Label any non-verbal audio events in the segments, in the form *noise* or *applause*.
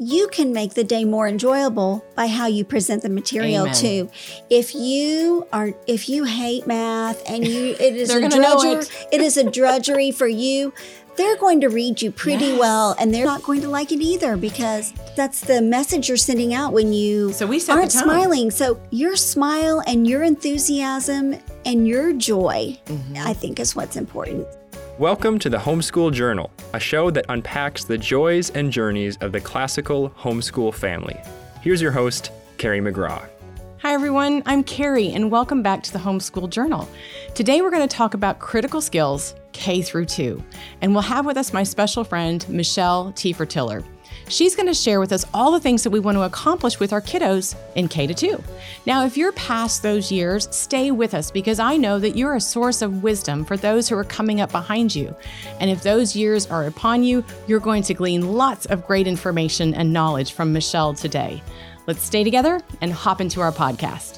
you can make the day more enjoyable by how you present the material Amen. too. If you are if you hate math and you *laughs* it is a drudgery, it. *laughs* it is a drudgery for you, they're going to read you pretty Yes. well and they're not going to like it either because that's the message you're sending out when you So we aren't smiling. So your smile and your enthusiasm and your joy, Mm-hmm. I think is what's important. Welcome to the Homeschool Journal, a show that unpacks the joys and journeys of the classical homeschool family. Here's your host, Carrie McGraw. Hi, everyone. I'm Carrie, and welcome back to the Homeschool Journal. Today, we're going to talk about critical skills K through 2, and we'll have with us my special friend, Michelle Tefertiller. She's going to share with us all the things that we want to accomplish with our kiddos in K to 2. Now, if you're past those years, stay with us because I know that you're a source of wisdom for those who are coming up behind you. And if those years are upon you, you're going to glean lots of great information and knowledge from Michelle today. Let's stay together and hop into our podcast.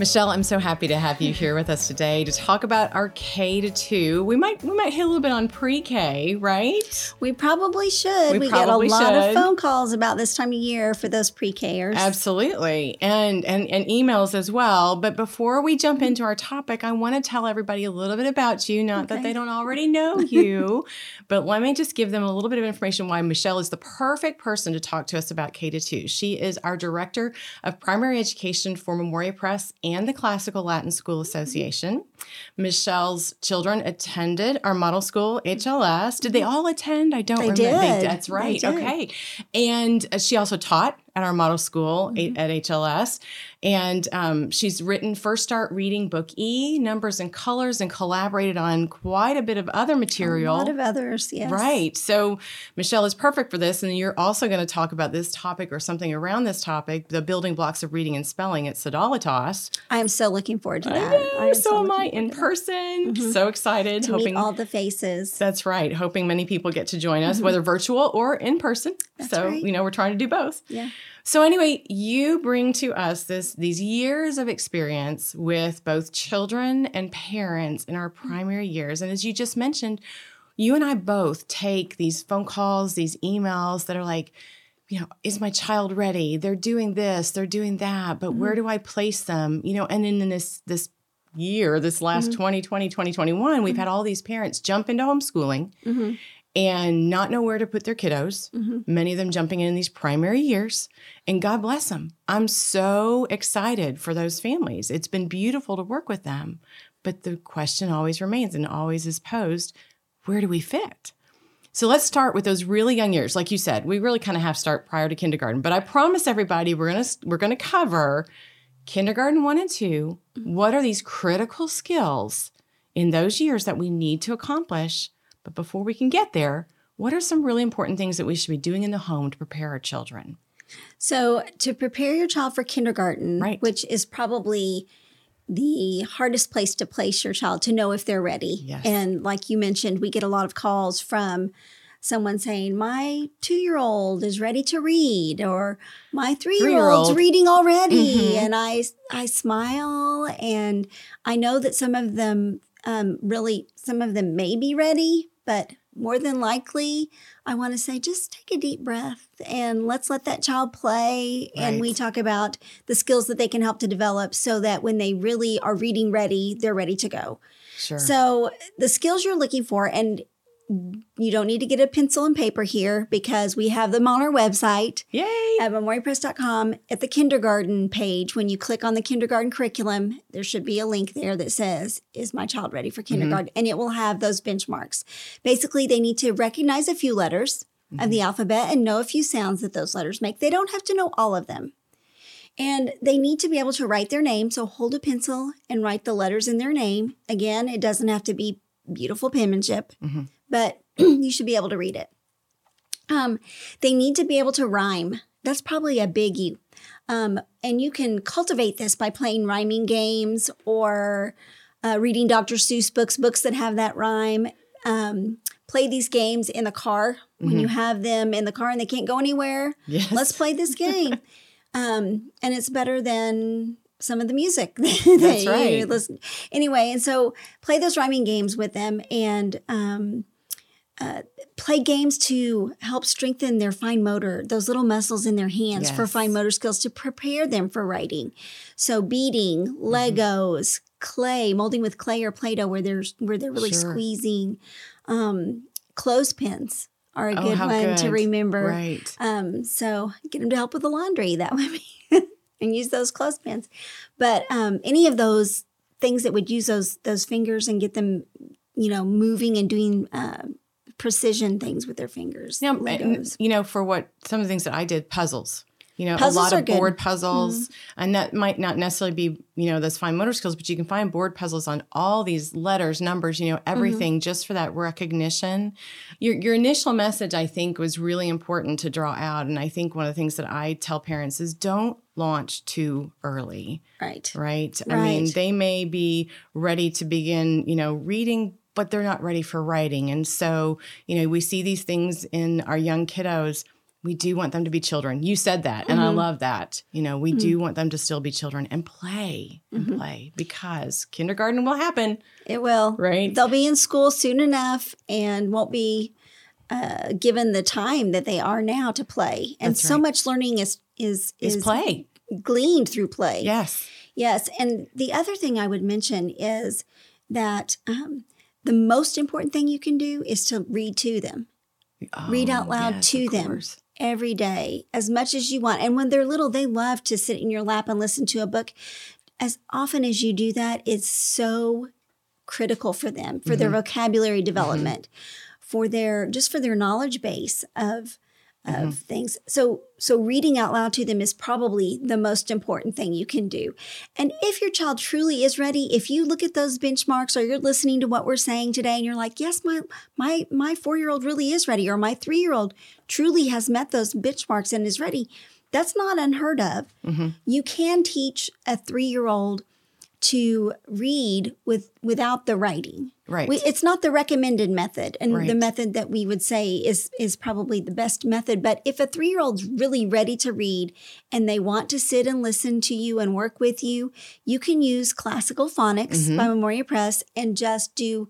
Michelle, I'm so happy to have you here with us today to talk about our K to 2. We might we might hit a little bit on pre-K, right? We probably should. We We, probably get a lot should. of phone calls about this time of year for those pre-Kers. Absolutely. And, and and emails as well. But before we jump into our topic, I want to tell everybody a little bit about you, not that they don't already know *laughs* you, but let me just give them a little bit of information why Michelle is the perfect person to talk to us about K to 2. She is our director of primary education for Memoria Press and the Classical Latin School Association. Michelle's children attended our model school, HLS. Did they all attend? I don't They remember. did. that's They right. did. Okay. And uh, she also taught at our model school Mm-hmm. at HLS. And um, she's written First Start Reading Book E, Numbers and Colors, and collaborated on quite a bit of other material. A lot of others, yes. Right. So Michelle is perfect for this. And you're also going to talk about this topic or something around this topic, the building blocks of reading and spelling at Sodalitas. I am so looking forward to I that. know, am so am I in person. Mhm. So excited. to, hoping meet all the faces. that's right. Hoping many people get to join us, whether virtual or in person. Mm-hmm. That's so, right. you know, we're trying to do both. Yeah. So anyway, you bring to us this these years of experience with both children and parents in our mm. primary years. And as you just mentioned, you and I both take these phone calls, these emails that are like, you know, is my child ready? They're doing this, they're doing that, but where mm. do I place them? You know, and in this this year, this last mm-hmm. 2020, 2021, we've mm-hmm. had all these parents jump into homeschooling Mhm. And not know where to put their kiddos. Mhm. Many of them jumping in these primary years, and God bless them. I'm so excited for those families. It's been beautiful to work with them, but the question always remains and always is posed: Where do we fit? So let's start with those really young years. Like you said, we really kind of have to start prior to kindergarten. But I promise everybody we're gonna we're gonna cover kindergarten one and 2 What are these critical skills in those years that we need to accomplish? But before we can get there, what are some really important things that we should be doing in the home to prepare our children? So, to prepare your child for kindergarten, Right. which is probably the hardest place to place your child to know if they're ready. Yes. And like you mentioned, we get a lot of calls from someone saying, My two year old is ready to read, or my three year old's reading already. Mhm. And I, I smile, and I know that some of them um, really, some of them may be ready, but more than likely, I want to say just take a deep breath and let's let that child play. And we talk about the skills that they can help to develop so that when they really are reading ready, they're ready to go. Sure. So, the skills you're looking for, and you don't need to get a pencil and paper here because we have them on our website Yay! at memoriapress.com at the kindergarten page. When you click on the kindergarten curriculum, there should be a link there that says, Is my child ready for kindergarten? And it will have those benchmarks. Basically, they need to recognize a few letters of the alphabet and know a few sounds that those letters make. They don't have to know all of them. And they need to be able to write their name. So hold a pencil and write the letters in their name. Again, it doesn't have to be beautiful penmanship, Mhm. But *clears throat* you should be able to read it. Um, they need to be able to rhyme. That's probably a biggie. Um, and you can cultivate this by playing rhyming games or uh, reading Dr. Seuss books, books that have that rhyme. Um, play these games in the car when you have them in the car and they can't go anywhere. Yes. Let's play this *laughs* game. um, and it's better than some of the music *laughs* That's right. listen. Anyway, and so play those rhyming games with them and um, uh, play games to help strengthen their fine motor, those little muscles in their hands for fine motor skills to prepare them for writing. So beading, Mm-hmm. Legos, clay, molding with clay or Play-Doh where they're where they're really Sure. squeezing. Um, clothespins are a Oh, good one to remember. Right. Um, so get them to help with the laundry that way, *laughs* and use those clothespins. But um, any of those things that would use those those fingers and get them, you know, moving and doing uh, precision things with their fingers. Now, Legos. you know, for what some of the things that I did, puzzles. You know, Puzzles a lot of good. Mm-hmm. board puzzles, and that might not necessarily be, you know, those fine motor skills, but you can find board puzzles on all these letters, numbers, you know, Mm-hmm. everything just for that recognition. Your your initial message, I think, was really important to draw out, and I think one of the things that I tell parents is don't launch too early right. right? I mean, they may be ready to begin, you know, reading, but they're not ready for writing. And so, you know, we see these things in our young kiddos. We do want them to be children. You said that, and I Mm-hmm. love that. You know, we Mm. do want them to still be children and play and Mm-hmm. play because kindergarten will happen, It will. right? They'll be in school soon enough and won't be uh, given the time that they are now to play. And That's so right. much learning is is Is play. gleaned through play. Yes. Yes. And the other thing I would mention is that um, the most important thing you can do is to read to them, read Oh, out loud yes, to them every day as much as you want. And when they're little, they love to sit in your lap and listen to a book. As often as you do that, it's so critical for them, for Mm-hmm. their vocabulary development, for their just for their knowledge base of of Mm-hmm. things. So so reading out loud to them is probably the most important thing you can do. And if your child truly is ready, if you look at those benchmarks or you're listening to what we're saying today and you're like, "Yes, my my my 4-year-old really is ready," or my 3-year-old truly has met those benchmarks and is ready. That's not unheard of. Mm-hmm. You can teach a 3-year-old to read with without the writing. Right. We, it's not the recommended method, and the method that we would say is is probably the best method. But if a three year old's really ready to read and they want to sit and listen to you and work with you, you can use classical phonics Mm-hmm. by Memoria Press and just do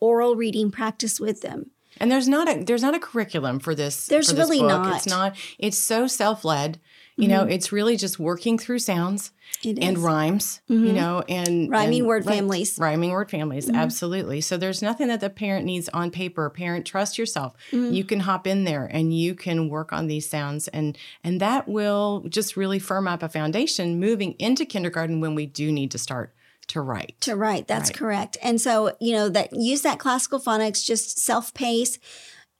oral reading practice with them. And there's not a there's not a curriculum for this. There's for this really book. not. It's not. It's so self led. You know, mm-hmm. it's really just working through sounds It and is. rhymes. Mm-hmm. You know, and Rhyming and- word right, families. Rhyming word families, mm-hmm. absolutely. So there's nothing that the parent needs on paper. Parent, trust yourself. You can hop in there and you can work on these sounds, and and that will just really firm up a foundation moving into kindergarten when we do need to start to write. To write, that's Right. correct. And so, you know, that use that classical phonics, just self pace,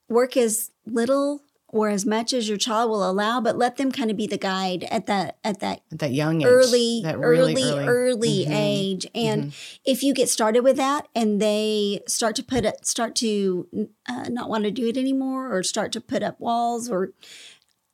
work as little or as much as your child will allow, but let them kind of be the guide at that at that At that young age, early, that early, really early, early. Mhm. age. And if you get started with that, and they start to put it, start to uh, not want to do it anymore, or start to put up walls, or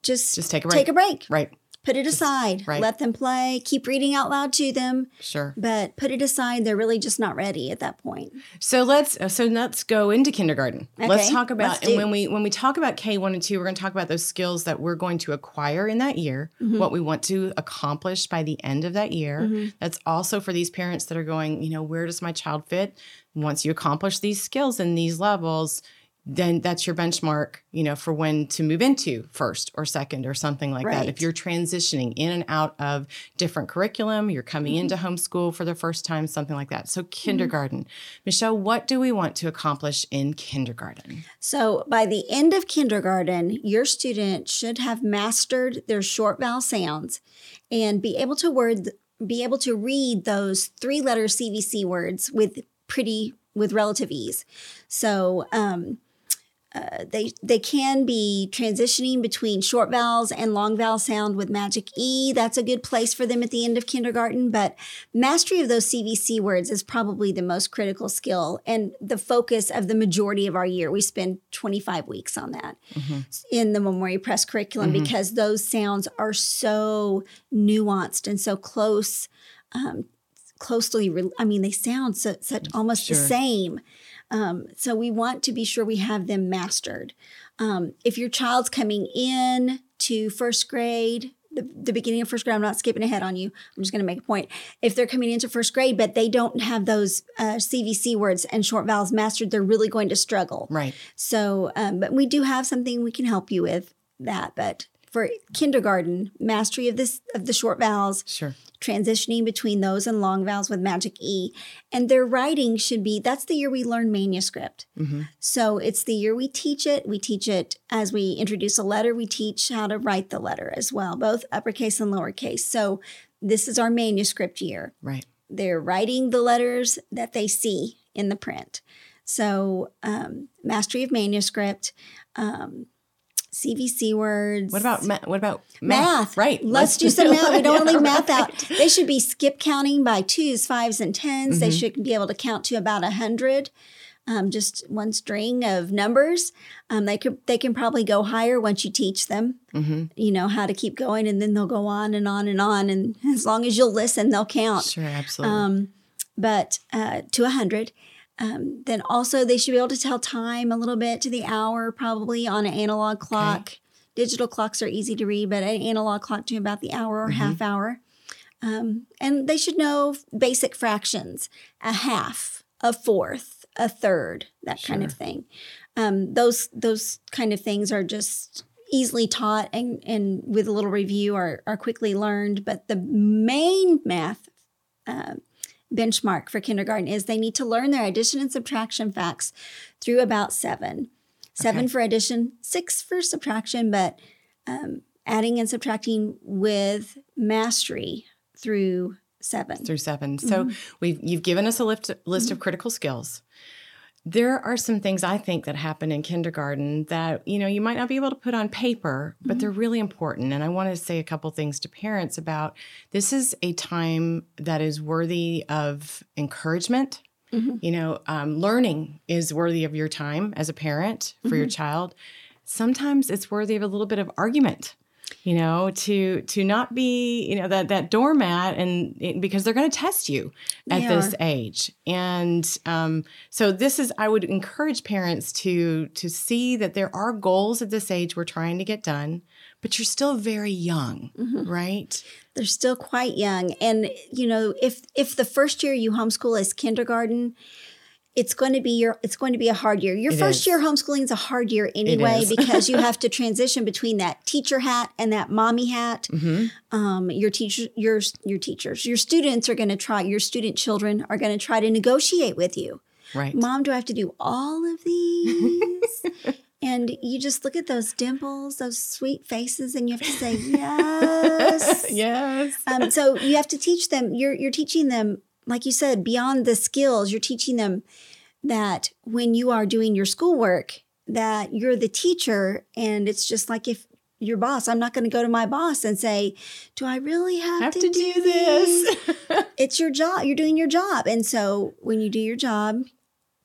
just Just take a break. take a break, Right. Put it aside, right. let them play, keep reading out loud to them, Sure. but put it aside. They're really just not ready at that point. So let's uh, so let's go into kindergarten. let's talk about let's and do. when we when we talk about K one and two, we're going to talk about those skills that we're going to acquire in that year, Mm-hmm. what we want to accomplish by the end of that year. Mm-hmm. That's also for these parents that are going, you know, where does my child fit? Once you accomplish these skills in these levels, then that's your benchmark, you know, for when to move into first or second or something like that. If you're transitioning in and out of different curriculum, you're coming Mm-hmm. into homeschool for the first time, something like that. So kindergarten. Michelle, what do we want to accomplish in kindergarten? So by the end of kindergarten, your student should have mastered their short vowel sounds and be able to word be able to read those three letter CVC words with pretty with relative ease. So um, uh, they they can be transitioning between short vowels and long vowel sound with magic E. That's a good place for them at the end of kindergarten. But mastery of those CVC words is probably the most critical skill and the focus of the majority of our year. We spend 25 weeks on that in the Memoria Press curriculum because those sounds are so nuanced and so close. Um, closely re- i mean they sound so, such almost the same um, so we want to be sure we have them mastered. Um, if your child's coming in to first grade, the, the beginning of first grade, I'm not skipping ahead on you. I'm just going to make a point. If they're coming into first grade, but they don't have those uh, CVC words and short vowels mastered, they're really going to struggle. Right. So, um, but we do have something we can help you with that. But for kindergarten, mastery of this of the short vowels, Sure. Transitioning between those and long vowels with magic E, and their writing should be. That's the year we learn manuscript. Mm-hmm. So it's the year we teach it. We teach it as we introduce a letter. We teach how to write the letter as well, both uppercase and lowercase. So this is our manuscript year Right. they're writing the letters that they see in the print. So, um, mastery of manuscript, um, CVC words. What about ma- what about math? Right. Let's, do some math. We don't *laughs* want to leave math right. out. They should be skip counting by twos, fives, and 10s They Mhm. should be able to count to about a hundred. Um, just one string of numbers. Um, they could they can probably go higher once you teach them. Mhm. You know how to keep going, and then they'll go on and on and on. And as long as you'll listen, they'll count. Sure. Absolutely. Um, but uh, to 100. Um, then also, they should be able to tell time a little bit to the hour, probably on an analog clock. Digital clocks are easy to read, but an analog clock to about the hour or Mhm. half hour. Um, and they should know basic fractions a half, a fourth, a third, that kind of thing. Um, those those kind of things are just easily taught and, and with a little review are, are quickly learned. But the main math uh, benchmark for kindergarten is they need to learn their addition and subtraction facts through about seven. Seven Okay. for addition, six for subtraction, but um, adding and subtracting with mastery through seven. through 7 So Mm-hmm. we've you've given us a list list of critical skills. There are some things I think that happen in kindergarten that you know you might not be able to put on paper, but Mm-hmm. they're really important. And I want to say a couple things to parents about this is a time that is worthy of encouragement. Mhm. You know, um, learning is worthy of your time as a parent for Mm-hmm. your child. Sometimes it's worthy of a little bit of argument you know to to not be you know that that doormat and it- because they're going to test you at They this age and um, so this is i would encourage parents to to see that there are goals at this age we're trying to get done but you're still very young Mm-hmm. right They're still quite young. And, you know, if if the first year you homeschool is kindergarten, it's going to be your it's going to be a hard year. Your It first is. year homeschooling is a hard year anyway because you have *laughs* to transition between that teacher hat and that mommy hat. hmm um, your teacher, your your teachers, your students are going to try. Your student children are going to try to negotiate with you. right Mom, do I have to do all of these? *laughs* and you just look at those dimples, those sweet faces, and you have to say yes. *laughs* yes Um, so you have to teach them. You're you're teaching them, like you said, beyond the skills. You're teaching them that when you are doing your schoolwork, that you're the teacher, and it's just like if your boss. I'm not going to go to my boss and say, "Do I really have, have to, to do, do this?" this *laughs* It's your job. You're doing your job, and so when you do your job,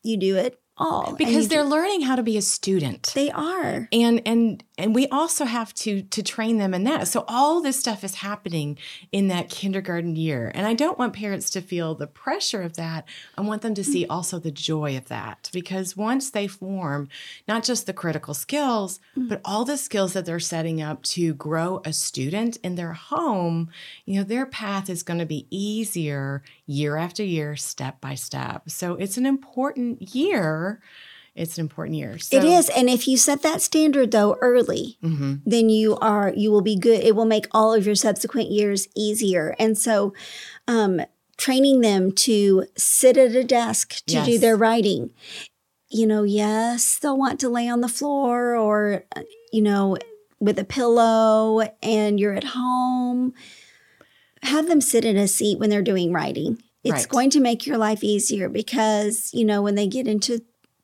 you do it all. Because they're do- learning how to be a student. They are. and and and we also have to to train them in that. So all this stuff is happening in that kindergarten year. And i don't want parents to feel the pressure of that. I want them to see mm. also the joy of that. Because once they form not just the critical skills mm. but all the skills that they're setting up to grow a student in their home you know their path is going to be easier year after year step by step. So it's an important year. It's an important year. So, it is, and if you set that standard though early, hmm then you are you will be good. It will make all of your subsequent years easier. And so um training them to sit at a desk to do their writing. You know yes they'll want to lay on the floor or uh, you know with a pillow and you're at home have them sit in a seat when they're doing writing it's Right. going to make your life easier because you know when they get into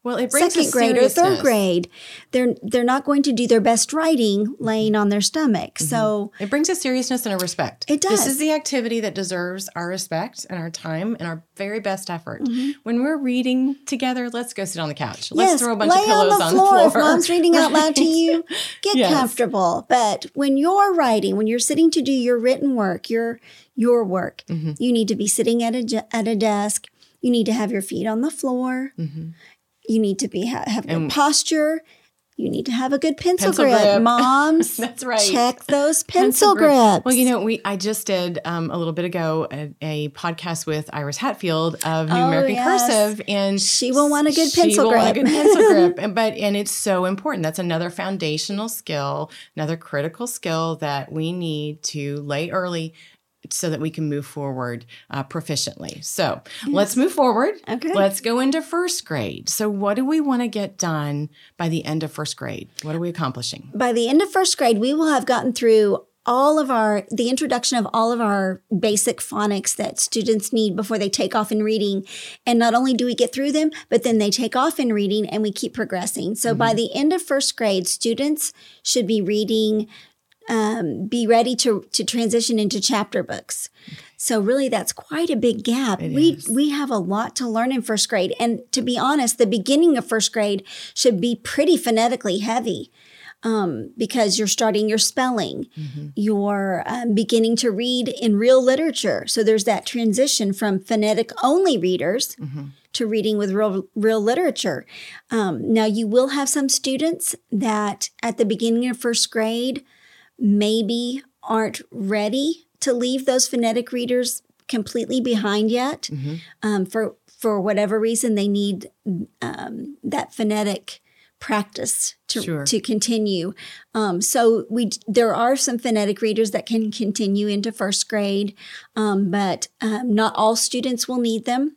Well, it brings second a grade or third grade they're they're not going to do their best writing laying on their stomach so It brings a seriousness and a respect. It does. This is the activity that deserves our respect and our time and our very best effort. Mm-hmm. When we're reading together, let's go sit on the couch. Let's yes throw a bunch of pillows on the, floor. if mom's reading out loud to you *laughs* get Yes. comfortable but when you're writing when you're sitting to do your written work your your work Mhm. you need to be sitting at a at a desk you need to have your feet on the floor Mhm. You need to be ha- have good And- posture you need to have a good pencil, Pencil grip. grip. *laughs* Moms, *laughs* That's right. check those pencil, grip. grips. Well, you know, we I just did um, a little bit ago a, a podcast with Iris Hatfield of New Oh, American yes. Cursive, and She will want a good she pencil will want a grip. good pencil *laughs* grip, but and it's so important. That's another foundational skill, another critical skill that we need to lay early. So that we can move forward uh, proficiently. So let's move forward. Okay. Let's go into first grade. So, what do we want to get done by the end of first grade? What are we accomplishing? by the end of first grade, we will have gotten through all of our the introduction of all of our basic phonics that students need before they take off in reading and not only do we get through them but then they take off in reading and we keep progressing so by the end of first grade students should be reading um, be ready to to transition into chapter books so really that's quite a big gap It we is. we have a lot to learn in first grade and to be honest the beginning of first grade should be pretty phonetically heavy um, because you're starting your spelling, you're um, beginning to read in real literature. So there's that transition from phonetic only readers to reading with real real literature. Um, now you will have some students that at the beginning of first grade maybe aren't ready to leave those phonetic readers completely behind yet. Um, for for whatever reason, they need um, that phonetic practice to Sure. to continue. Um, so we there are some phonetic readers that can continue into first grade, um, but um, not all students will need them.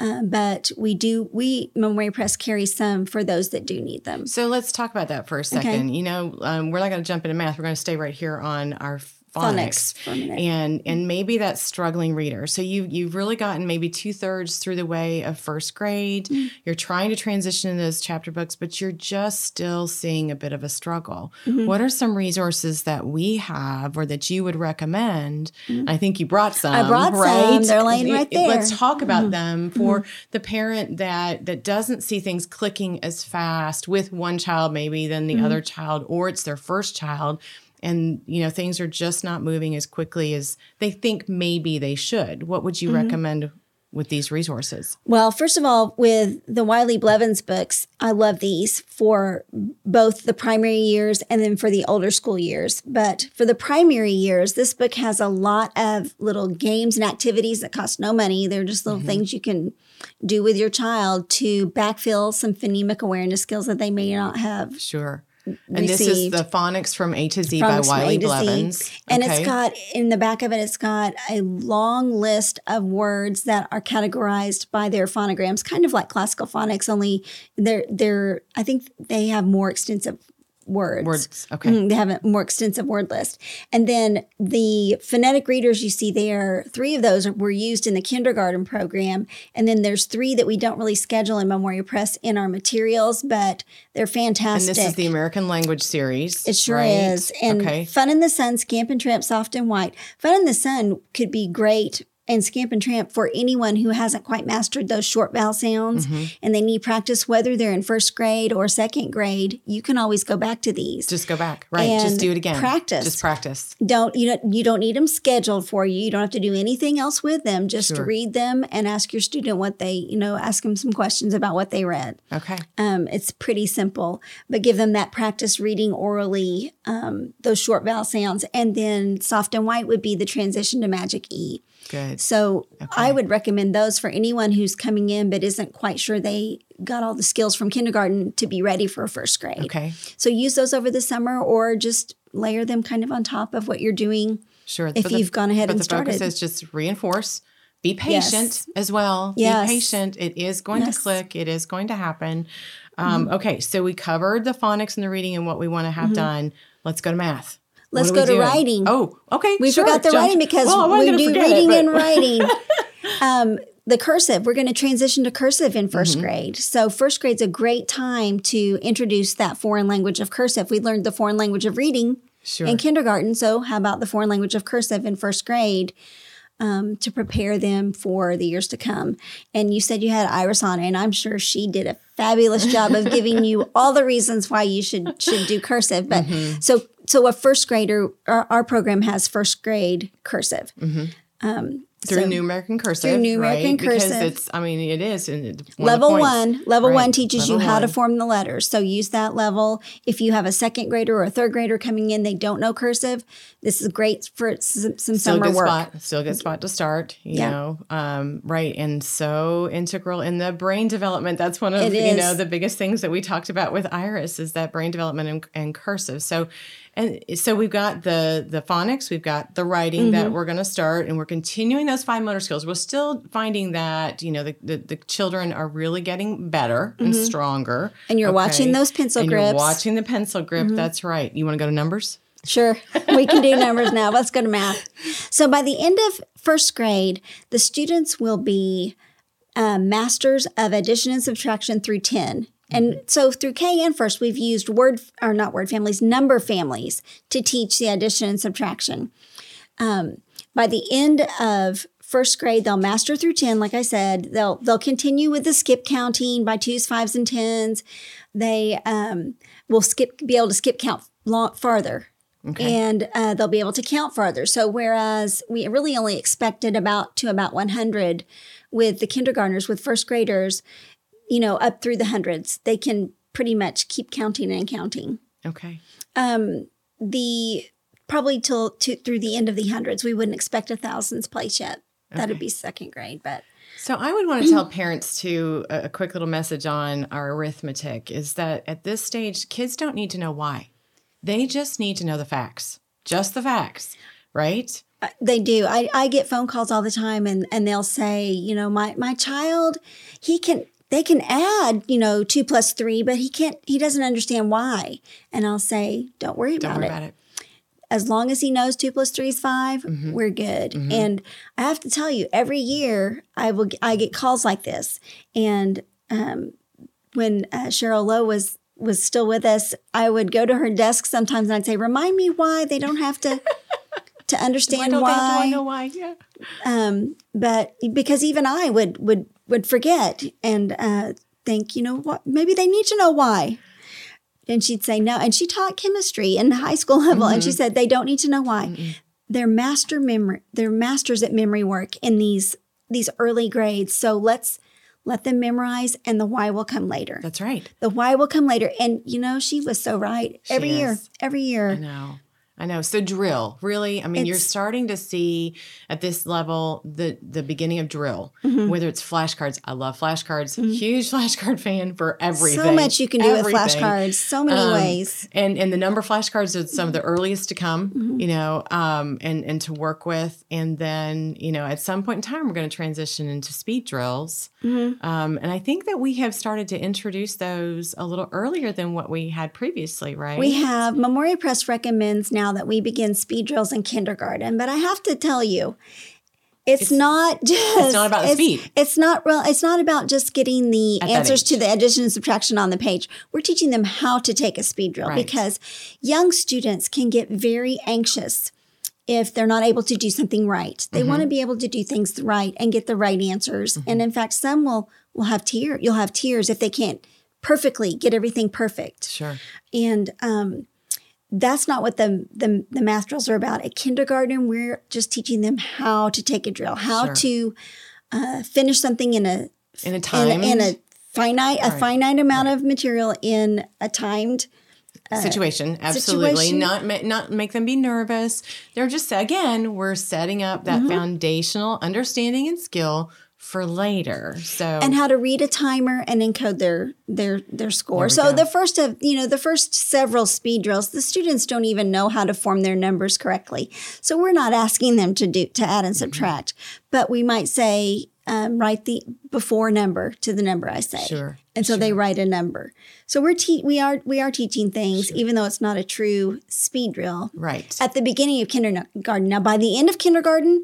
Uh, but we do we Memoria Press carries some for those that do need them. So let's talk about that for a second. You know, um, we're not going to jump into math. We're going to stay right here on our phonics, Phonics for a minute. and and maybe that struggling reader. So you you've really gotten maybe two thirds through the way of first grade. Mm. You're trying to transition into those chapter books, but you're just still seeing a bit of a struggle. Mm-hmm. What are some resources that we have or that you would recommend? I think you brought some. Mm-hmm. brought some. right? They're laying right there. Mm-hmm. Let's talk about them for the parent that that doesn't see things clicking as fast with one child maybe than Mm-hmm. the other child or it's their first child and you know things are just not moving as quickly as they think maybe they should what would you Mm-hmm. recommend with these resources Well, first of all, with the Wiley Blevins books, I love these for both the primary years and then for the older school years. But for the primary years, this book has a lot of little games and activities that cost no money. They're just little things you can do with your child to backfill some phonemic awareness skills that they may not have sure and this is the phonics from a to z by wiley blevins And Okay. it's got in the back of it, it's got a long list of words that are categorized by their phonograms, kind of like classical phonics, only they're they're I think they have more extensive words. words okay Mm, they have a more extensive word list. And then the phonetic readers you see there, three of those were used in the kindergarten program. And then there's three that we don't really schedule in Memoria Press in our materials, but they're fantastic. and this is the american language series It sure right? is. And okay Fun in the Sun, Scamp and Tramp, Soft and White. Fun in the Sun could be great and Scamp and Tramp for anyone who hasn't quite mastered those short vowel sounds Mm-hmm. and they need practice, whether they're in first grade or second grade. You can always go back to these. just go back right just do it again practice. just practice don't you don't you don't need them scheduled for you. You don't have to do anything else with them. Just Sure. read them and ask your student what they you know ask them some questions about what they read. okay Um, it's pretty simple, but give them that practice reading orally um, those short vowel sounds. And then soft and white would be the transition to magic E. good So I would recommend those for anyone who's coming in but isn't quite sure they got all the skills from kindergarten to be ready for first grade. okay So use those over the summer or just layer them kind of on top of what you're doing. Sure. if but you've gone ahead but and the focus is just reinforce. Be patient Yes. as well. Yes. Be patient. It is going Yes. to click. It is going to happen. Um, Okay, so we covered the phonics and the reading and what we want to have done. Let's go to math. Let's go to doing? writing. Oh, okay. We sure. forgot the Jump- writing because Well, we do it, reading but- and *laughs* writing. um, the cursive, we're going to transition to cursive in 1st Mm-hmm. grade. So, first grade's a great time to introduce that foreign language of cursive. We learned the foreign language of reading Sure. in kindergarten. So, how about the foreign language of cursive in first grade um, to prepare them for the years to come? And you said you had Iris on, and I'm sure she did a fabulous job of giving you *laughs* all the reasons why you should should do cursive. But Mm-hmm. so so a first grader, our, our program has first grade cursive. Um, through So- New American Cursive. Through New American right? Because Cursive. it's, I mean, it is. And one level one level Right. one teaches you Level how to form the letters so use that level if you have a second grader or a third grader coming in they don't know cursive this is great for some, some summer good work spot. Still a good spot to start. You Yeah. know, um, right, and so integral in the brain development. That's one of you know the biggest things that we talked about with Iris is that brain development and, and cursive. So, and so we've got the the phonics, we've got the writing Mm-hmm. that we're going to start, and we're continuing those fine motor skills. We're still finding that you know the the, the children are really getting better and stronger. Mm-hmm. And you're watching those pencil and You're. Mm-hmm. watching the pencil grip. That's right. You want to go to numbers? Sure, we can do numbers now. Let's go to math. So by the end of first grade, the students will be uh, masters of addition and subtraction through 10. And so through K and first, we've used word or not word families, number families to teach the addition and subtraction. Um, by the end of first grade, they'll master through 10. Like I said, they'll they'll continue with the skip counting by twos, fives, and tens. They um, will skip be able to skip count long, farther and uh, they'll be able to count farther. So whereas we really only expected about to about 100 with the kindergartners, with first graders, you know, up through the hundreds, they can pretty much keep counting and counting. Okay. Um, the probably till to, through the end of the hundreds, we wouldn't expect a thousands place yet. That'd be second grade, but So I would want to tell parents to a, a quick little message on our arithmetic is that at this stage, kids don't need to know why. They just need to know the facts, just the facts, right? Uh, They do. I, I get phone calls all the time and, and they'll say, you know, my, my child, he can, they can add, you know, two plus three, but he can't, he doesn't understand why. And I'll say, don't worry Don't about worry it. about it. As long as he knows two plus three is 5 Mm-hmm. we're good. And I have to tell you, every year I will, I get calls like this. And um, when uh, Cheryl Lowe was, was still with us, I would go to her desk sometimes and I'd say, remind me why they don't have to, *laughs* to Why understand do why I know why? Yeah. um, but because even I would would would forget and uh, think, you know what, maybe they need to know why. And she'd say no, and she taught chemistry in high school *laughs* level, and she said they don't need to know why. They're master memory. They're masters at memory work in these these early grades. So let's let them memorize, and the why will come later. That's right. The why will come later. And you know, she was so right. She every year, is. every I year. know. I know. So drill, really. I mean, you're starting to see at this level the the beginning of drill. Mm-hmm. Whether it's flashcards, I love flashcards. Huge *laughs* flashcard fan for everything. So much you can do with flashcards. So many Um, ways. and and the number flashcards are some of the earliest to come Mm-hmm. you know um and and to work with and then you know at some point in time we're going to transition into speed drills Mm-hmm. um and i think that we have started to introduce those a little earlier than what we had previously right We have Memoria Press recommends now that we begin speed drills in kindergarten, but I have to tell you, it's, not just not about the it's, speed. It's not real. It's not about just getting the At answers to the addition and subtraction on the page. We're teaching them how to take a speed drill Right. because young students can get very anxious if they're not able to do something right. They want to Mm-hmm. be able to do things right and get the right answers. And in fact, some will will have tear. You'll have tears if they can't perfectly get everything perfect sure and um, that's not what the, the the math drills are about. At kindergarten, we're just teaching them how to take a drill, how Sure. to uh, finish something in a in a time a- in a finite a finite amount of material in a timed. situation absolutely uh, situation. not ma- not make them be nervous they're just again we're setting up Mm-hmm. that foundational understanding and skill for later so And how to read a timer and encode their their their score. So go. the first of you know the first several speed drills, the students don't even know how to form their numbers correctly. So we're not asking them to do to add and Mm-hmm. subtract, but we might say um, write the before number to the number I say. Sure, And so they write a number. So we're te- we are we are teaching things, even though it's not a true speed drill right at the beginning of kindergarten. Now by the end of kindergarten,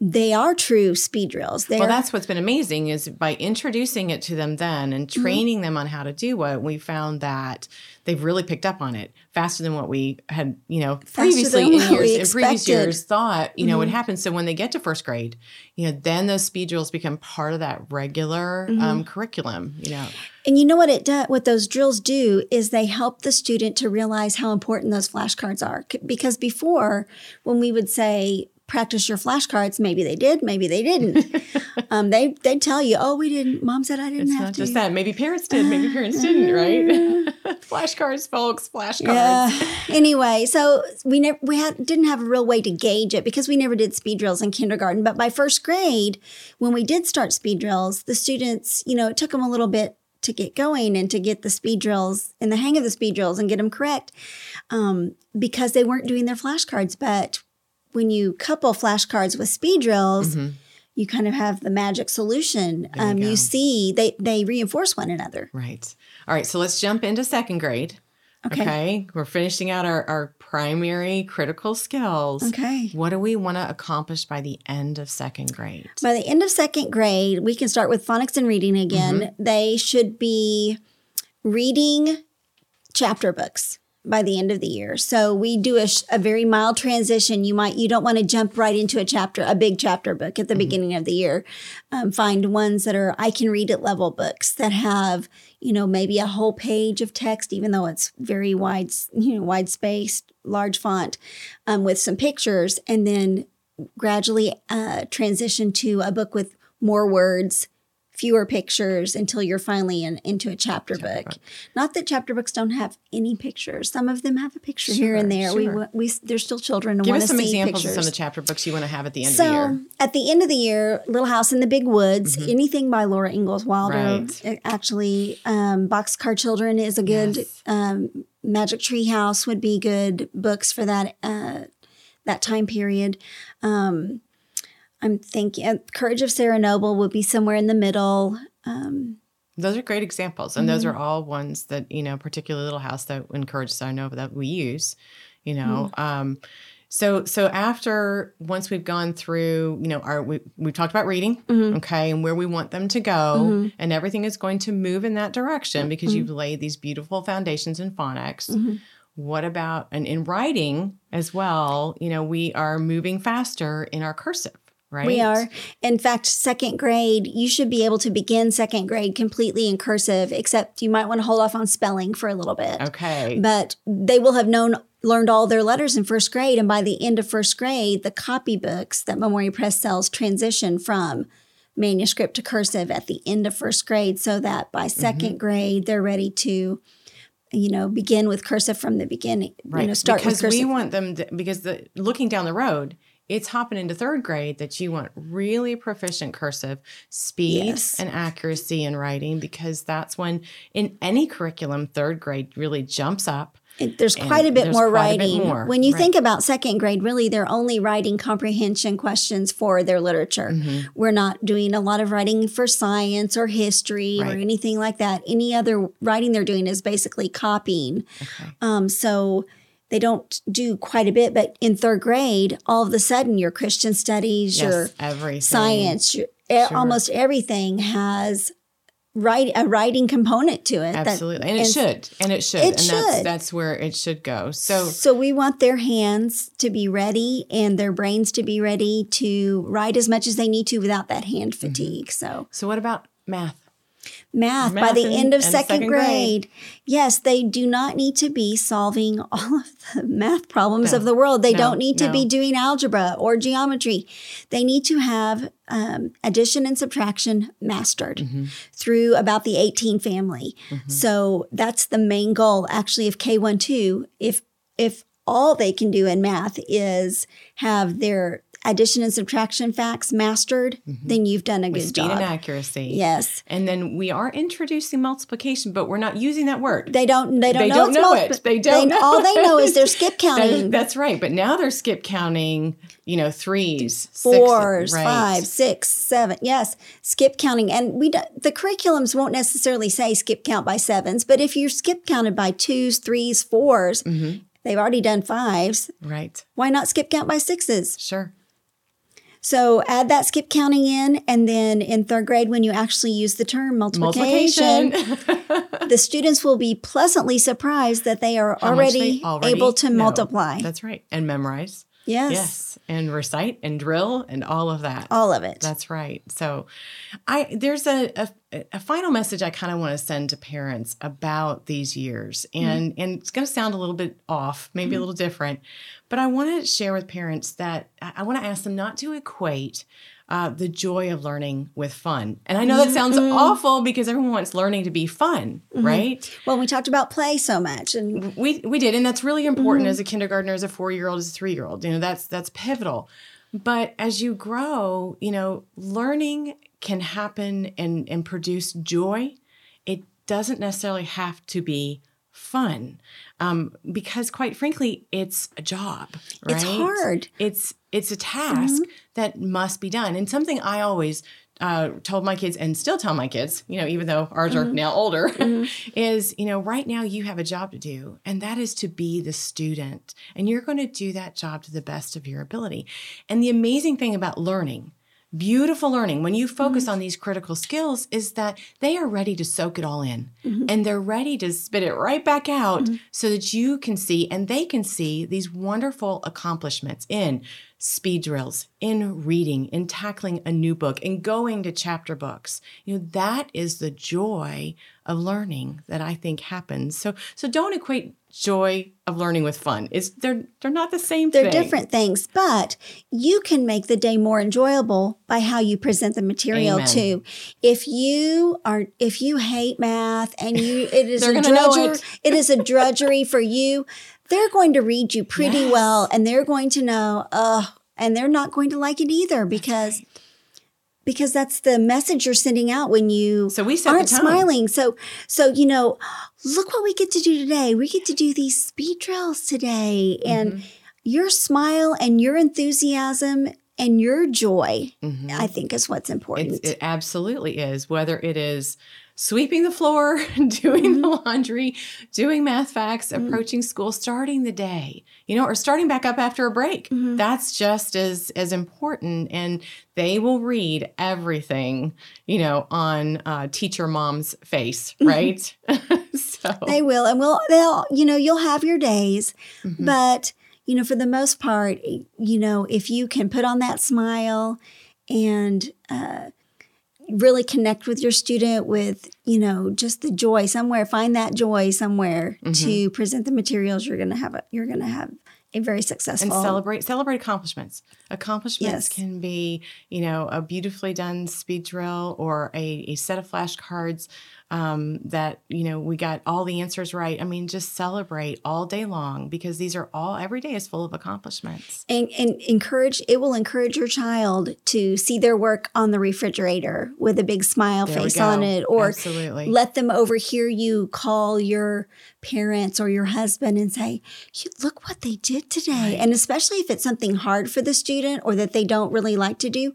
they are true speed drills. They're Well, that's what's been amazing is by introducing it to them then and Mm-hmm. training them on how to do it, we found that they've really picked up on it faster than what we had, you know, previously in years in previous. Mm-hmm. years thought, you know, would happen. So when they get to first grade, you know, then those speed drills become part of that regular Mm-hmm. um, curriculum, you know. And you know what it does? What those drills do is they help the student to realize how important those flashcards are. Because before, when we would say practice your flashcards. Maybe they did, maybe they didn't. *laughs* um, they they'd tell you, oh, we didn't. Mom said I didn't It's have not to. just that. Maybe parents did, maybe parents didn't, right? *laughs* flashcards, folks, flashcards. Yeah. anyway, so we never we had didn't have a real way to gauge it because we never did speed drills in kindergarten. But by first grade, when we did start speed drills, the students, you know, it took them a little bit to get going and to get the speed drills and the hang of the speed drills and get them correct um, because they weren't doing their flashcards. But when you couple flashcards with speed drills, you kind of have the magic solution. You um, you see, they they reinforce one another. Right. All right. So let's jump into second grade. Okay. Okay. We're finishing out our, our primary critical skills. Okay. What do we want to accomplish by the end of second grade? By the end of second grade, we can start with phonics and reading again. They should be reading chapter books by the end of the year. So we do a, sh- a very mild transition. You might you don't want to jump right into a chapter, a big chapter book at the beginning of the year. Um, find ones that are I can read it level books that have you know maybe a whole page of text, even though it's very wide you know wide spaced, large font, um, with some pictures, and then gradually uh, transition to a book with more words, fewer pictures until you're finally in, into a chapter, book. Not that chapter books don't have any pictures. Some of them have a picture here and there. sure. We, we they're still children Give us to some examples pictures. of some of the chapter books you want to have at the end of the so year. at the end of the year, Little House in the Big Woods, anything by Laura Ingalls Wilder. Right. uh, Actually, um, Boxcar Children is a good. Yes. Um, Magic Tree House would be good books for that uh, that time period. Um, I'm thinking uh, Courage of Sarah Noble would be somewhere in the middle. Um, Those are great examples. And those are Mm-hmm. all ones that, you know, particularly Little House that encourages Sarah Noble that we use, you know. Mm. Um, so so after once we've gone through, you know, our we we've talked about reading, Mm-hmm. okay, and where we want them to go, and everything is going to move in that direction because Mm-hmm. you've laid these beautiful foundations in phonics. What about and in writing as well, you know, we are moving faster in our cursive, right? We are. In fact, second grade, you should be able to begin second grade completely in cursive, except you might want to hold off on spelling for a little bit. Okay. But they will have known learned all their letters in first grade, and by the end of first grade, the copybooks that Memoria Press sells transition from manuscript to cursive at the end of first grade, so that by 2nd Mm-hmm. grade they're ready to, you know, begin with cursive from the beginning. Right. You know, start because with cursive. we want them to, because the looking down the road, it's hopping into third grade that you want really proficient cursive speed Yes. and accuracy in writing because that's when in any curriculum third grade really jumps up. It- there's quite a bit more a bit writing. more, When you right. think about second grade, really they're only writing comprehension questions for their literature. Mm-hmm. We're not doing a lot of writing for science or history or anything like that. Any other writing they're doing is basically copying. Okay. Um, so they don't do quite a bit, but in third grade, all of a sudden your Christian studies, your everything. science, your, e- almost everything has write a writing component to it. that- Absolutely. And it should. And it should. It and that's should. that's where it should go. So So we want their hands to be ready and their brains to be ready to write as much as they need to without that hand Mm-hmm. fatigue. So so what about math? Math, by the in- end of second, second grade. grade, yes, they do not need to be solving *laughs* all of the math problems No. of the world. They No, don't need to be doing algebra or geometry. They need to have um, addition and subtraction mastered Mm-hmm. through about the 18 family. So that's the main goal actually of K12. If if all they can do in math is have their addition and subtraction facts mastered, then you've done a Mm-hmm. With good speed job. and accuracy. Yes. And then we are introducing multiplication, but we're not using that word. They don't. They don't They know. don't know multi- it. They don't know All they know is they're it. *laughs* skip That- counting. that's right. But now they're skip counting, you know, threes, Fours, sixes, right. five, six, seven. Yes, skip counting, and we do, the curriculums won't necessarily say skip count by sevens, but if you're skip counted by twos, threes, 4s Mm-hmm. they've already done fives. Right. Why not skip count by sixes? Sure. So add that skip counting in, and then in third grade, when you actually use the term multiplication, Multiplication. *laughs* the students will be pleasantly surprised that they are already, they already able to know. multiply. That's right. And memorize. Yes. Yes. And recite and drill and all of that. All of it. That's right. So, I there's a a, a final message I kind of want to send to parents about these years, and Mm-hmm. and it's going to sound a little bit off, maybe a little different, but I want to share with parents that I, want to ask them not to equate. Uh, the joy of learning with fun. And I know that sounds Mm-hmm. awful because everyone wants learning to be fun, right? well, we talked about play so much, and We we did, and that's really important Mm-hmm. as a kindergartner, as a four year old, as a three year old. You know, that's that's pivotal. But as you grow, you know, learning can happen and and produce joy. It doesn't necessarily have to be fun, um, because quite frankly, it's a job. Right? It's hard. It's it's a task that must be done, and something I always uh, told my kids and still tell my kids, you know, even though ours are now older, *laughs* is, you know, right now you have a job to do, and that is to be the student. And you're going to do that job to the best of your ability. And the amazing thing about learning, beautiful learning, when you focus mm-hmm. on these critical skills, is that they are ready to soak it all in. Mm-hmm. And they're ready to spit it right back out mm-hmm. so that you can see and they can see these wonderful accomplishments in speed drills, in reading, in tackling a new book, in going to chapter books. You know, that is the joy of learning that I think happens. So so don't equate joy of learning with fun. is they're they're not the same they're thing. different things, but you can make the day more enjoyable by how you present the material Amen. too. If you are, if you hate math and you, it *laughs* is a gonna drudger, it. *laughs* it is a drudgery for you. They're going to read you pretty Yes. well, and they're going to know, uh, and they're not going to like it either because. Because that's the message you're sending out when you So we aren't smiling. So, so you know, look what we get to do today. We get to do these speed drills today, and Mm-hmm. your smile and your enthusiasm and your joy, Mhm. I think, is what's important. It's, it absolutely is. Whether it is sweeping the floor, *laughs* doing the laundry, doing math facts, approaching school, starting the day, you know, or starting back up after a break. That's just as as important. And they will read everything, you know, on uh, teacher mom's face, right? *laughs* so they will, and we'll. They'll, you know, you'll have your days, Mm-hmm. but you know, for the most part, you know, if you can put on that smile and uh, really connect with your student with you know just the joy somewhere find that joy somewhere Mm-hmm. to present the materials you're going to have a, you're going to have a very successful and celebrate celebrate accomplishments. Accomplishments Yes. can be, you know, a beautifully done speed drill or a, a set of flashcards um, that you know we got all the answers right. I mean, just celebrate all day long because these are all every day is full of accomplishments. and, and encourage it will encourage your child to see their work on the refrigerator with a big smile There face on it or Absolutely. let them overhear you call your parents or your husband and say look what they did today and especially if it's something hard for the student or that they don't really like to do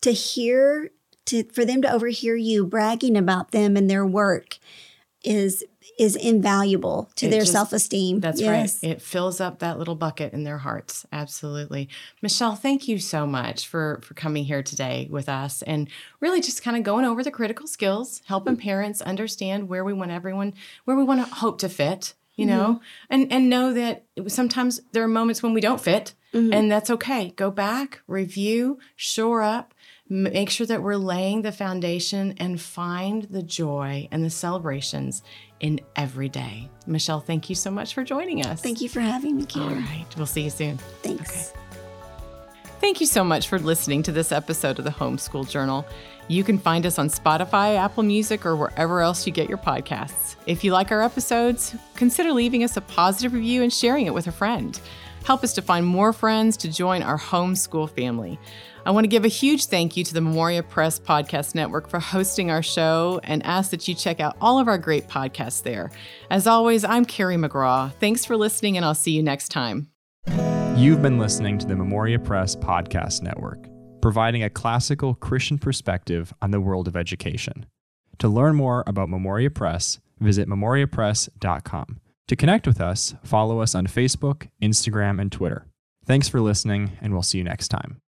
to hear to for them to overhear you bragging about them and their work is is invaluable to It their just- self-esteem That's Yes. right. It fills up that little bucket in their hearts. Absolutely. Michelle, thank you so much for for coming here today with us and really just kind of going over the critical skills, helping mm-hmm. parents understand where we want everyone where we want to hope to fit, you know, mm-hmm. and and know that sometimes there are moments when we don't fit mm-hmm. and that's okay. Go back, review, shore up, make sure that we're laying the foundation and find the joy and the celebrations in every day. Michelle, thank you so much for joining us. thank you for having me All Carrie. right. We'll see you soon. thanks Thank you so much for listening to this episode of the Homeschool Journal. You can find us on Spotify, Apple Music, or wherever else you get your podcasts. If you like our episodes, consider leaving us a positive review and sharing it with a friend. Help us to find more friends to join our homeschool family. I want to give a huge thank you to the Memoria Press Podcast Network for hosting our show and ask that you check out all of our great podcasts there. As always, I'm Carrie McGraw. Thanks for listening, and I'll see you next time. You've been listening to the Memoria Press Podcast Network, providing a classical Christian perspective on the world of education. To learn more about Memoria Press, visit memoriapress.com. To connect with us, follow us on Facebook, Instagram, and Twitter. Thanks for listening, and we'll see you next time.